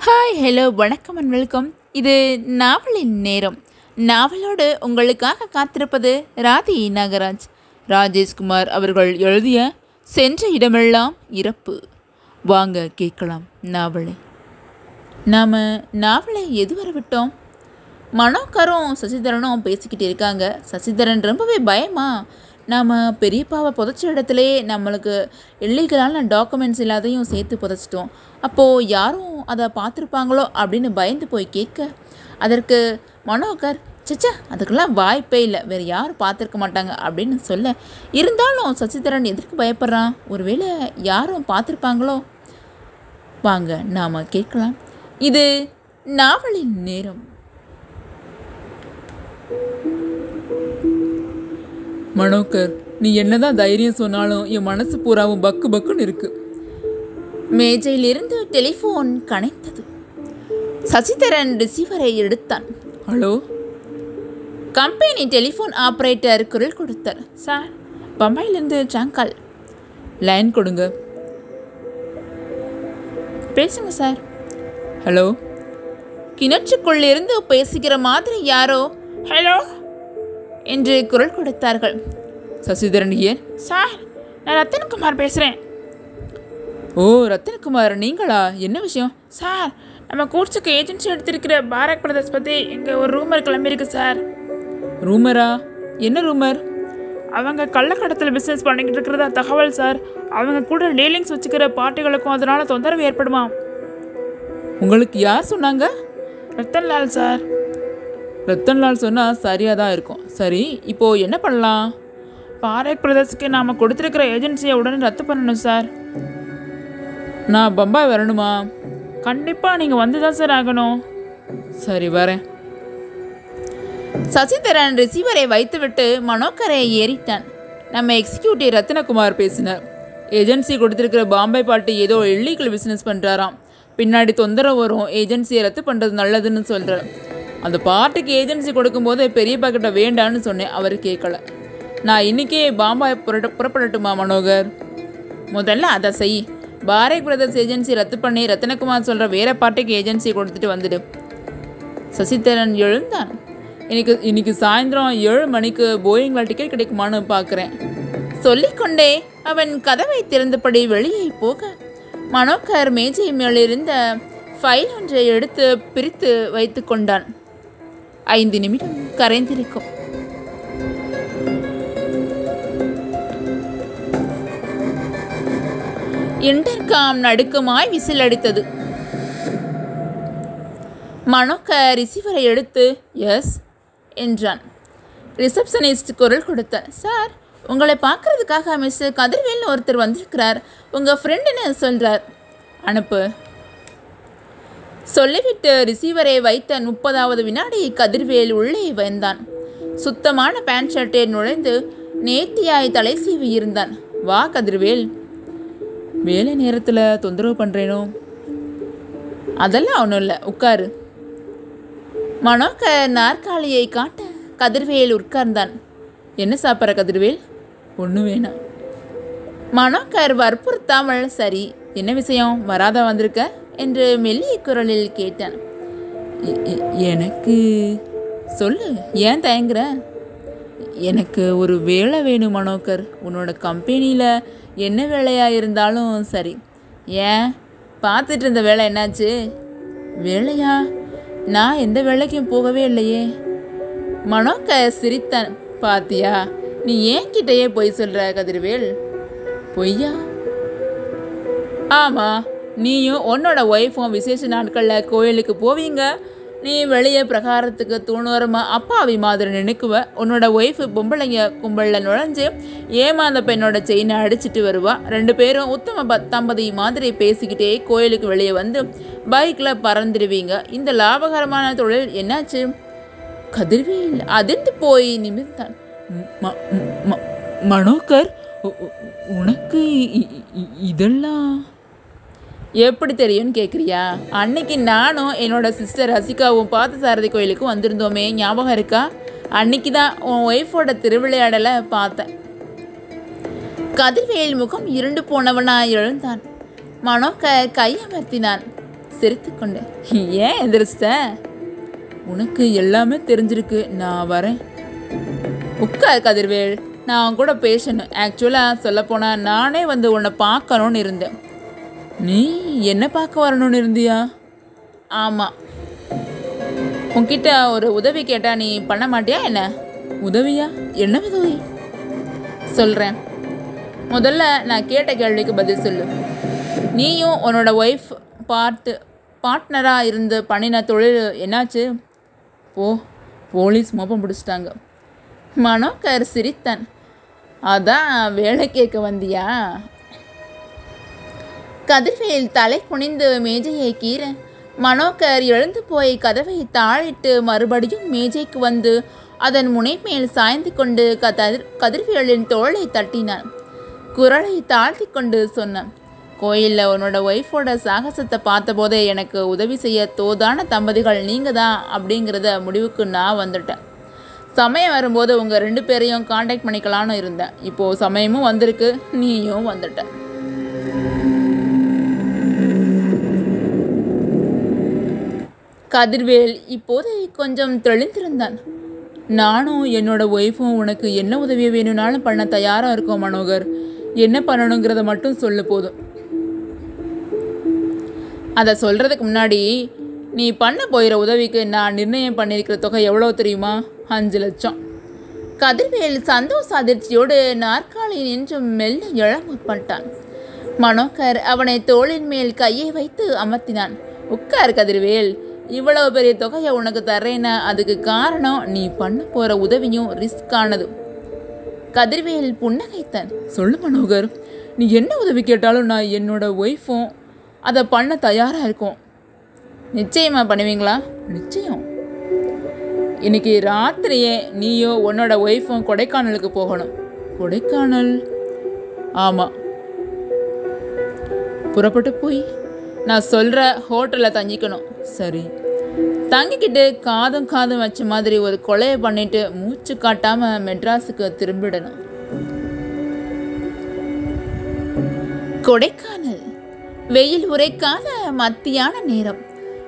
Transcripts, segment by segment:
Hi hello வணக்கம் and welcome இது நாவலின் நேரம். நாவலோடு உங்களுக்காக காத்திருப்பது ராதி நாகராஜ். ராஜேஷ்குமார் அவர்கள் எழுதிய சென்ற இடமெல்லாம் இறப்பு. வாங்க கேட்கலாம் நாவலை. நாம் நாவலை எது வர விட்டோம்? மனோகரும் சசிதரனும் பேசிக்கிட்டு இருக்காங்க. சசிதரன் ரொம்பவே பயமா? நாம் பெரியப்பாவை புதைச்ச இடத்துலே நம்மளுக்கு இல்லீகலான டாக்குமெண்ட்ஸ் எல்லாத்தையும் சேர்த்து புதைச்சிட்டோம். அப்போது யாரும் அதை பார்த்துருப்பாங்களோ அப்படின்னு பயந்து போய் கேட்க அதற்கு மனோகர் சச்சா அதுக்கெல்லாம் வாய்ப்பே இல்லை. வேறு யாரும் பார்த்துருக்க மாட்டாங்க அப்படின்னு சொல்ல இருந்தாலும் சசிதரன் எதற்கு பயப்படுறான்? ஒருவேளை யாரும் பார்த்துருப்பாங்களோ? வாங்க நாம் கேட்கலாம். இது நாவலின் நேரம். மனோகர் நீ என்னதான் தைரியம் சொன்னாலும் என் மனசு பூராவும் பக்கு பக்குன்னு இருக்கு. மேஜையிலிருந்து டெலிஃபோன் கனைத்தது. சசிதரன் ரிசீவரை எடுத்தான். ஹலோ? கம்பெனி டெலிஃபோன் ஆபரேட்டர் குரல் கொடுத்தார். சார் பம்பாயிலேருந்து ஜாங்கால் லைன் கொடுங்க. பேசுங்க சார். ஹலோ? கிணற்றுக்குள்ளிருந்து பேசுகிற மாதிரி யாரோ ஹலோ? என்று குரல் கொடுத்தார்கள். சசிதரன் ஹியர் சார் நான் ரத்தன்குமார் பேசுகிறேன் ஓ ரத்தனகுமார் நீங்களா? என்ன விஷயம்? சார் நம்ம கூட்ஸுக்கு ஏஜென்சி எடுத்திருக்கிற பாரக் பிரதர்ஸ் பற்றி இங்கே ஒரு ரூமர் கிளம்பியிருக்கு சார். ரூமரா? என்ன ரூமர்? அவங்க கள்ளக்கடத்தில் பிஸ்னஸ் பண்ணிக்கிட்டு இருக்கிறதா தகவல் சார். அவங்க கூட டீலிங்ஸ் வச்சுக்கிற பார்ட்டிகளுக்கும் அதனால தொந்தரவு ஏற்படுமா உங்களுக்கு யார் சொன்னாங்க? ரத்தன்லால் சார். ரத்தன்லால் சொன்னால் சரியாக தான் இருக்கும். சரி இப்போது என்ன பண்ணலாம்? பாரக் பிரதர்ஸ்க்கு நாம் கொடுத்துருக்கிற ஏஜென்சியை உடனே ரத்து பண்ணணும் சார். நான் பம்பாய் வரணுமா? கண்டிப்பாக நீங்கள் வந்து தான் சார் ஆகணும். சரி வரேன். சசிதரன் ரிசீவரை வைத்துவிட்டு மனோகரை ஏறிட்டான். நம்ம எக்ஸிக்யூட்டிவ் ரத்னகுமார் பேசினார். ஏஜென்சி கொடுத்துருக்கிற பாம்பே பாட்டு ஏதோ இல்லீகல் பிஸ்னஸ் பண்ணுறாராம் பின்னாடி தொந்தரவு வரும். ஏஜென்சியை ரத்து பண்ணுறது நல்லதுன்னு சொல்கிறார் அந்த பார்ட்டிக்கு ஏஜென்சி கொடுக்கும்போது பெரியப்பா கிட்ட வேண்டான்னு சொன்னேன் அவர் கேட்கல. நான் இன்றைக்கே பாம்பாய் புரட்ட புறப்படட்டுமா மனோகர்? முதல்ல அதை செய். பாரை பிரதர்ஸ் ஏஜென்சி ரத்து பண்ணி ரத்தினகுமார் சொல்கிற வேற பார்ட்டிக்கு ஏஜென்சி கொடுத்துட்டு வந்துடு. சசிதரன் எழுந்தான். இன்னைக்கு இன்னைக்கு சாயந்தரம் ஏழு மணிக்கு போயிங்கில் டிக்கெட் கிடைக்குமான்னு பார்க்குறேன் சொல்லிக்கொண்டே அவன் கதவை திறந்தபடி வெளியே போக மனோகர் மேஜை மேலிருந்த ஃபைல் ஒன்றை எடுத்து பிரித்து வைத்து கொண்டான். ஐந்து நிமிடம் கரைந்திருக்கும். இன்டர்காம் நடுக்கமாய் விசில் அடித்தது. மனோக்க ரிசீவரை எடுத்து எஸ் என்றான். ரிசப்ஷனிஸ்ட் குரல் கொடுத்த சார் உங்களை பார்க்கறதுக்காக மிஸ் கதிர்வேல்னு ஒருத்தர் வந்திருக்கிறார். உங்கள் ஃப்ரெண்டுன்னு சொல்கிறார் அனுப்பு. சொல்லிவிட்டு ரிசீவரை வைத்த முப்பதாவது வினாடி கதிர்வேல் உள்ளே வந்தான். சுத்தமான பேண்ட் ஷர்ட்டை நுழைந்து நேர்த்தியாய் தலை சீவி இருந்தான். வா கதிர்வேல். வேலை நேரத்தில் தொந்தரவு பண்ணுறேனோ அதெல்லாம் ஒன்றும் இல்லை. உட்காரு. மனோகர் நாற்காலியை காட்ட கதிர்வேல் உட்கார்ந்தான். என்ன சாப்பிட்ற கதிர்வேல்? ஒன்றும் வேணாம். மனோகர் வற்புறுத்தாமல் சரி என்ன விஷயம்? வராத வந்திருக்க? என்று மெல்லிய குரலில் கேட்டான். எனக்கு சொல்லு ஏன் தயங்குற? எனக்கு ஒரு வேலை வேணும் மனோகர். உன்னோட கம்பெனியில் என்ன வேலையாக இருந்தாலும் சரி. ஏன்? பார்த்துட்டு இருந்த வேலை என்னாச்சு? வேலையா? நான் எந்த வேலைக்கும் போகவே இல்லையே. மனோகர் சிரித்தான். பாத்தியா நீ ஏன் கிட்டேயே பொய் சொல்ற கதிர்வேல்? பொய்யா? ஆமாம் நீயும் உன்னோட ஒய்ஃபும் விசேஷ நாட்களில் கோயிலுக்கு போவீங்க. நீ வெளியே பிரகாரத்துக்கு தூணுவரமா அப்பாவி மாதிரி நினைக்குவ. உன்னோட ஒய்ஃபு பொம்பளைங்க கும்பலில் நுழைஞ்சு ஏமாந்த பெண்ணோட செயினை அடிச்சிட்டு வருவா. ரெண்டு பேரும் உத்தம பத்தம்பதி மாதிரி பேசிக்கிட்டே கோயிலுக்கு வெளியே வந்து பைக்கில் பறந்துடுவீங்க. இந்த லாபகரமான தொழில் என்னாச்சு? கதிர்வேல் அதிர்ந்து போய் நிமிர்ந்தான். மனோகர் உனக்கு இதெல்லாம் எப்படி தெரியும்னு கேட்குறியா அன்னைக்கு நானும் என்னோட சிஸ்டர் ரசிகாவும் பார்த்த சாரதி கோயிலுக்கு வந்திருந்தோமே. ஞாபகம் இருக்கா? அன்னைக்கு தான் உன் ஒய்ஃபோட திருவிளையாடலை பார்த்தேன். கதிர்வேல் முகம் இருண்டு போனவனா எழுந்தான். க கையமர்த்தினான் சிரித்துக்கொண்டு ஏன் எந்திரிச்சிட்ட? உனக்கு எல்லாமே தெரிஞ்சிருக்கு. நான் வரேன். உட்கார் கதிர்வேல். நான் கூட பேசணும். ஆக்சுவலாக சொல்லப்போனால் நானே வந்து உன்னை பார்க்கணும்னு இருந்தேன். நீ என்ன பார்க்க வரணும்னு இருந்தியா? ஆமாம் உன்கிட்ட ஒரு உதவி கேட்டால் நீ பண்ண மாட்டியா என்ன? உதவியா? என்ன உதவி? சொல்கிறேன் முதல்ல நான் கேட்ட கேள்விக்கு பதில் சொல்லு. நீயும் உன்னோட ஒய்ஃப் பார்ட்டு பார்ட்னராக இருந்து பண்ணின தொழில் என்னாச்சு? போ போலீஸ் மோப்பம் பிடிச்சிட்டாங்க. மனோகர் சிரித்தன். அதான் வேலை கேட்க வந்தியா? கதிர்வேல் தலை குனிந்து மேஜையை கீற மனோகர் எழுந்து போய் கதவை தாழிட்டு மறுபடியும் மேஜைக்கு வந்து அதன் முனைமேல் சாய்ந்து கொண்டு கதிர் கதிர்வேலின் தோளை தட்டினான். குரலை தாழ்த்தி கொண்டு சொன்னான் கோயிலில் உன்னோட ஒய்ஃபோட சாகசத்தை பார்த்தபோதே எனக்கு உதவி செய்ய தோதான தம்பதிகள் நீங்கள் தான் அப்படிங்கிறத முடிவுக்கு நான் வந்துட்டேன். சமயம் வரும்போது உங்கள் ரெண்டு பேரையும் காண்டாக்ட் பண்ணிக்கலான்னு இருந்தேன். இப்போது சமயமும் வந்திருக்கு நீயும் வந்துட்ட. கதிர்வேல் இப்போது கொஞ்சம் தெளிந்திருந்தான். நானும் என்னோட ஒய்ஃபும் உனக்கு என்ன உதவி வேணும்னாலும் பண்ண தயாராக இருக்கோம் மனோகர். என்ன பண்ணணுங்கிறத மட்டும் சொல்லு போதும். அதை சொல்கிறதுக்கு முன்னாடி நீ பண்ண போகிற உதவிக்கு நான் நிர்ணயம் பண்ணியிருக்கிற தொகை எவ்வளோ தெரியுமா? அஞ்சு லட்சம். கதிர்வேல் சந்தோஷ அதிர்ச்சியோடு நாற்காலியில் நின்று மெல்ல எழ முற்பட்டான். மனோகர் அவனை தோளின் மேல் கையை வைத்து அமர்த்தினான். உட்கார் கதிர்வேல். இவ்வளவு பெரிய தொகையை உனக்கு தர்றேன்னா அதுக்கு காரணம் நீ பண்ண போகிற உதவியும் ரிஸ்கானது கதிர்வேல் புன்னகைத்தான் சொல்லு மனோகர் நீ என்ன உதவி கேட்டாலும் நான் என்னோட ஒய்ஃபும் அதை பண்ண தயாராக இருக்கோம். நிச்சயமா பண்ணுவீங்களா? நிச்சயம். இன்னைக்கு ராத்திரியே நீயோ உன்னோட ஒய்ஃபும் கொடைக்கானலுக்கு போகணும். கொடைக்கானல்? ஆமாம் புறப்பட்டு போய் நான் சொல்கிற ஹோட்டலில் தங்கிக்கணும். சரி. தங்கிக்கிட்டு காதும் காதும் வச்ச மாதிரி ஒரு கொலையை பண்ணிட்டு மூச்சு காட்டாம மெட்ராஸுக்கு திரும்பிடணும். கொடைக்கானல். வெயில் உரைக்காத மத்தியான நேரம்.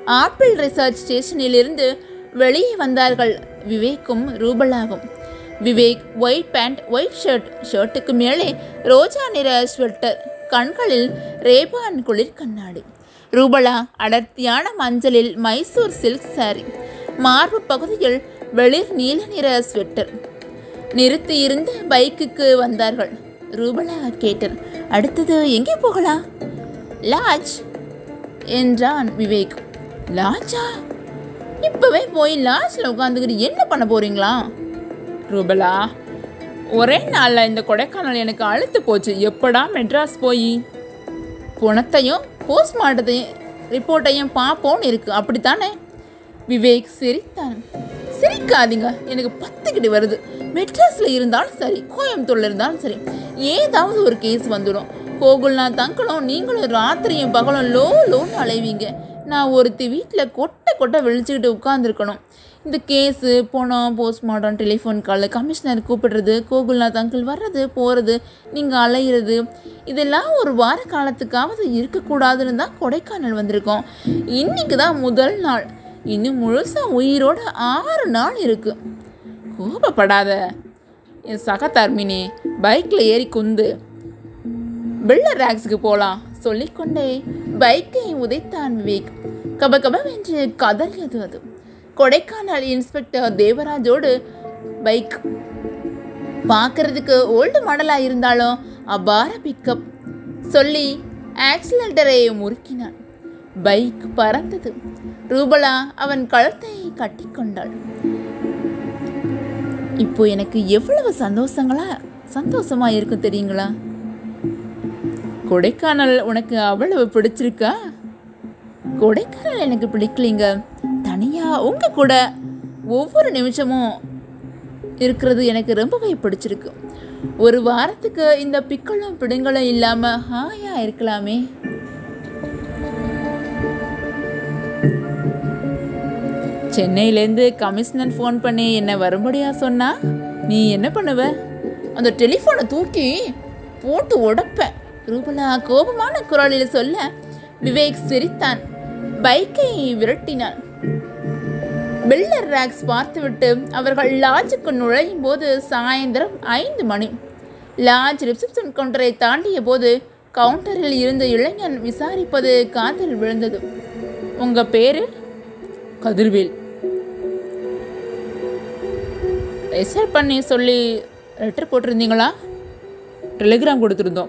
ஆப்பிள் ரிசர்ச் ஸ்டேஷனிலிருந்து வெளியே வந்தார்கள் விவேக்கும் ரூபலாகும் Vivek white pant white shirt ஷர்ட்டுக்கு மேலே ரோஜா நிற ஸ்வெட்டர் கண்களில் ரேபான் குளிர் கண்ணாடி ரூபலா அடர்த்தியான மஞ்சளில் மைசூர் சில்க் சாரி மார்பு பகுதியில் வெளிர் நீல நிற ஸ்வெட்டர் நிறுத்தி இருந்த பைக்குக்கு வந்தார்கள். ரூபலா கேட்டார் அடுத்தது எங்கே போகலாம்? லாட்ஜ் என்றான் விவேக். லாட்ஜா? இப்போவே போய் லாட்ஜில் உட்காந்துக்கிட்டு என்ன பண்ண போறீங்களா? ரூபலா ஒரே நாளில் இந்த கொடைக்கானல் எனக்கு அழுத்து போச்சு. எப்படா மெட்ராஸ் போய்? புணத்தையும் போஸ்ட்மார்ட்டத்தையும் ரிப்போர்ட்டையும் பார்ப்போன்னு இருக்குது அப்படித்தானே? விவேக் சிரித்தான். சிரிக்காதீங்க. எனக்கு பத்துக்கிட்டு வருது. மெட்ராஸில் இருந்தாலும் சரி கோயம்புத்தூரில் இருந்தாலும் சரி ஏதாவது ஒரு கேஸ் வந்துடும் கோகுல்னா தங்கணும் நீங்களும் ராத்திரியும் பகலும் லோ லோன்னு அலைவீங்க. நான் ஒருத்தி வீட்டில் கொட்டை கொட்டை விழிச்சுக்கிட்டு உட்காந்துருக்கணும் இந்த கேஸு போனோம் போஸ்ட்மார்ட்டம் டெலிஃபோன் கால் கமிஷனர் கூப்பிடுறது கோகுல்நாத் அங்கிள் வர்றது போகிறது நீங்கள் அலையிறது இதெல்லாம் ஒரு வார காலத்துக்காவது இருக்கக்கூடாதுன்னு தான் கொடைக்கானல் வந்திருக்கோம். இன்னைக்கு தான் முதல் நாள். இன்னும் முழுசாக உயிரோட ஆறு நாள் இருக்குது கோபப்படாத. என் சக தர்மினி பைக்கில் ஏறி குந்து. பில்லர் ரேக்ஸுக்கு போகலாம் சொல்லிக்கொண்டே. பைக்கை உதைத்தான் விவேக். கபகபவென்று கதறியது அது. கொடைக்கானல் இன்ஸ்பெக்டர் தேவராஜோடு பைக் பார்க்கறதுக்கு ஓல்டு மாடலாக இருந்தாலும் அபார பிக்கப் சொல்லி ஆக்சிலேட்டரை முறுக்கினான். பைக் பறந்தது. ரூபலா அவன் கழுத்தை கட்டிக்கொண்டாள் இப்போ எனக்கு எவ்வளவு சந்தோஷங்களா சந்தோஷமா இருக்கும் தெரியுங்களா? கொடைக்கானல் உனக்கு அவ்வளவு பிடிச்சிருக்கா? கொடைக்கானல் எனக்கு பிடிக்கலைங்க. உங்கள் உங்க கூட ஒவ்வொரு நிமிஷமும் இருக்கிறது எனக்கு ரொம்பவே பிடிச்சிருக்கு. ஒரு வாரத்துக்கு இந்த பிக்களும் பிடுங்களும் இல்லாம ஹாயா இருக்கலாமே. சென்னையிலேருந்து கமிஷனர் ஃபோன் பண்ணி என்னை வரும்படியா சொன்னா நீ என்ன பண்ணுவ? அந்த டெலிஃபோனை தூக்கி போட்டு உடப்பேன் ரூபலா கோபமான குரலில் சொல்ல விவேக் சிரித்தான். பைக்கை விரட்டினான். பில்லர் ரேக்ஸ் பார்த்துவிட்டு அவர்கள் லாட்ஜுக்கு நுழையும் போது சாயந்தரம் ஐந்து மணி. லாட்ஜ் ரிசப்ஷன் கவுண்டரை தாண்டிய போது கவுண்டரில் இருந்த இளைஞன் விசாரிப்பது காதில் விழுந்தது. உங்க பேரு? கதிர்வேல். ரிசர்வ் பண்ணி சொல்லி லெட்டர் போட்டிருந்தீங்களா? டெலிகிராம் கொடுத்துருந்தோம்.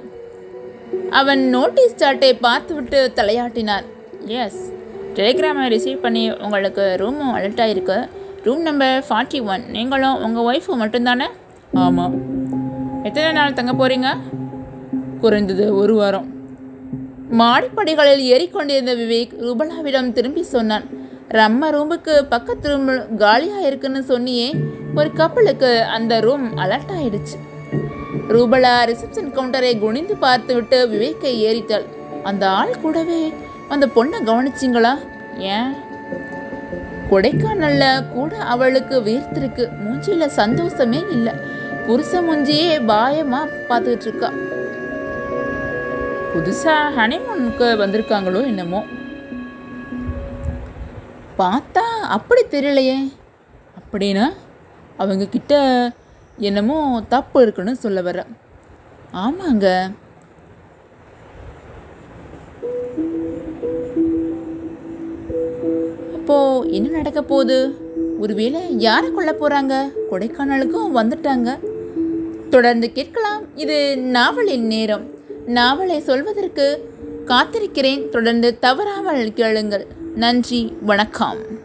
அவன் நோட்டீஸ் சார்ட்டை பார்த்துவிட்டு தலையாட்டினான். எஸ். டெலிகிராமை ரிசீவ் பண்ணி உங்களுக்கு ரூமும் அலர்ட் ஆகிருக்கு ரூம் நம்பர் ஃபார்ட்டி ஒன் நீங்களும் உங்கள் ஒய்ஃபு மட்டும்தானே? ஆமாம் எத்தனை நாள் தங்க போகிறீங்க குறைந்தது ஒரு வாரம். மாடிப்படிகளில் ஏறிக்கொண்டிருந்த விவேக் ரூபலாவிடம் திரும்பி சொன்னான். ரம்ம ரூமுக்கு பக்கத்து ரூம் காலியாக இருக்குன்னு சொன்னியே ஒரு கப்பலுக்கு அந்த ரூம் அலர்ட் ஆயிடுச்சு. ரூபலா ரிசப்ஷன் கவுண்டரை குனிந்து பார்த்துவிட்டு விவேக்கை ஏறிட்டாள். அந்த ஆள் கூடவே அந்த பொண்ணை கவனிச்சிங்களா? ஏன்? கொடைக்கானல்ல கூட அவளுக்கு வீர்த்திருக்கு மூஞ்சியில சந்தோஷமே இல்லை. புருஷ மூஞ்சியே பாயமா பார்த்துட்டு இருக்கா புதுசாக ஹனிமூனுக்கு வந்திருக்காங்களோ என்னமோ. பார்த்தா அப்படி தெரியலையே. அப்படின்னா அவங்க கிட்ட என்னமோ தப்பு இருக்குன்னு சொல்ல வர ஆமாங்க. என்ன நடக்க போகுது? ஒருவேளை யாரை கொல்ல போறாங்க? கொடைக்கானலுக்கும் வந்துட்டாங்க. தொடர்ந்து கேட்கலாம் இது நாவலின் நேரம். நாவலை சொல்வதற்கு காத்திருக்கிறேன். தொடர்ந்து தவறாமல் கேளுங்கள். நன்றி வணக்கம்.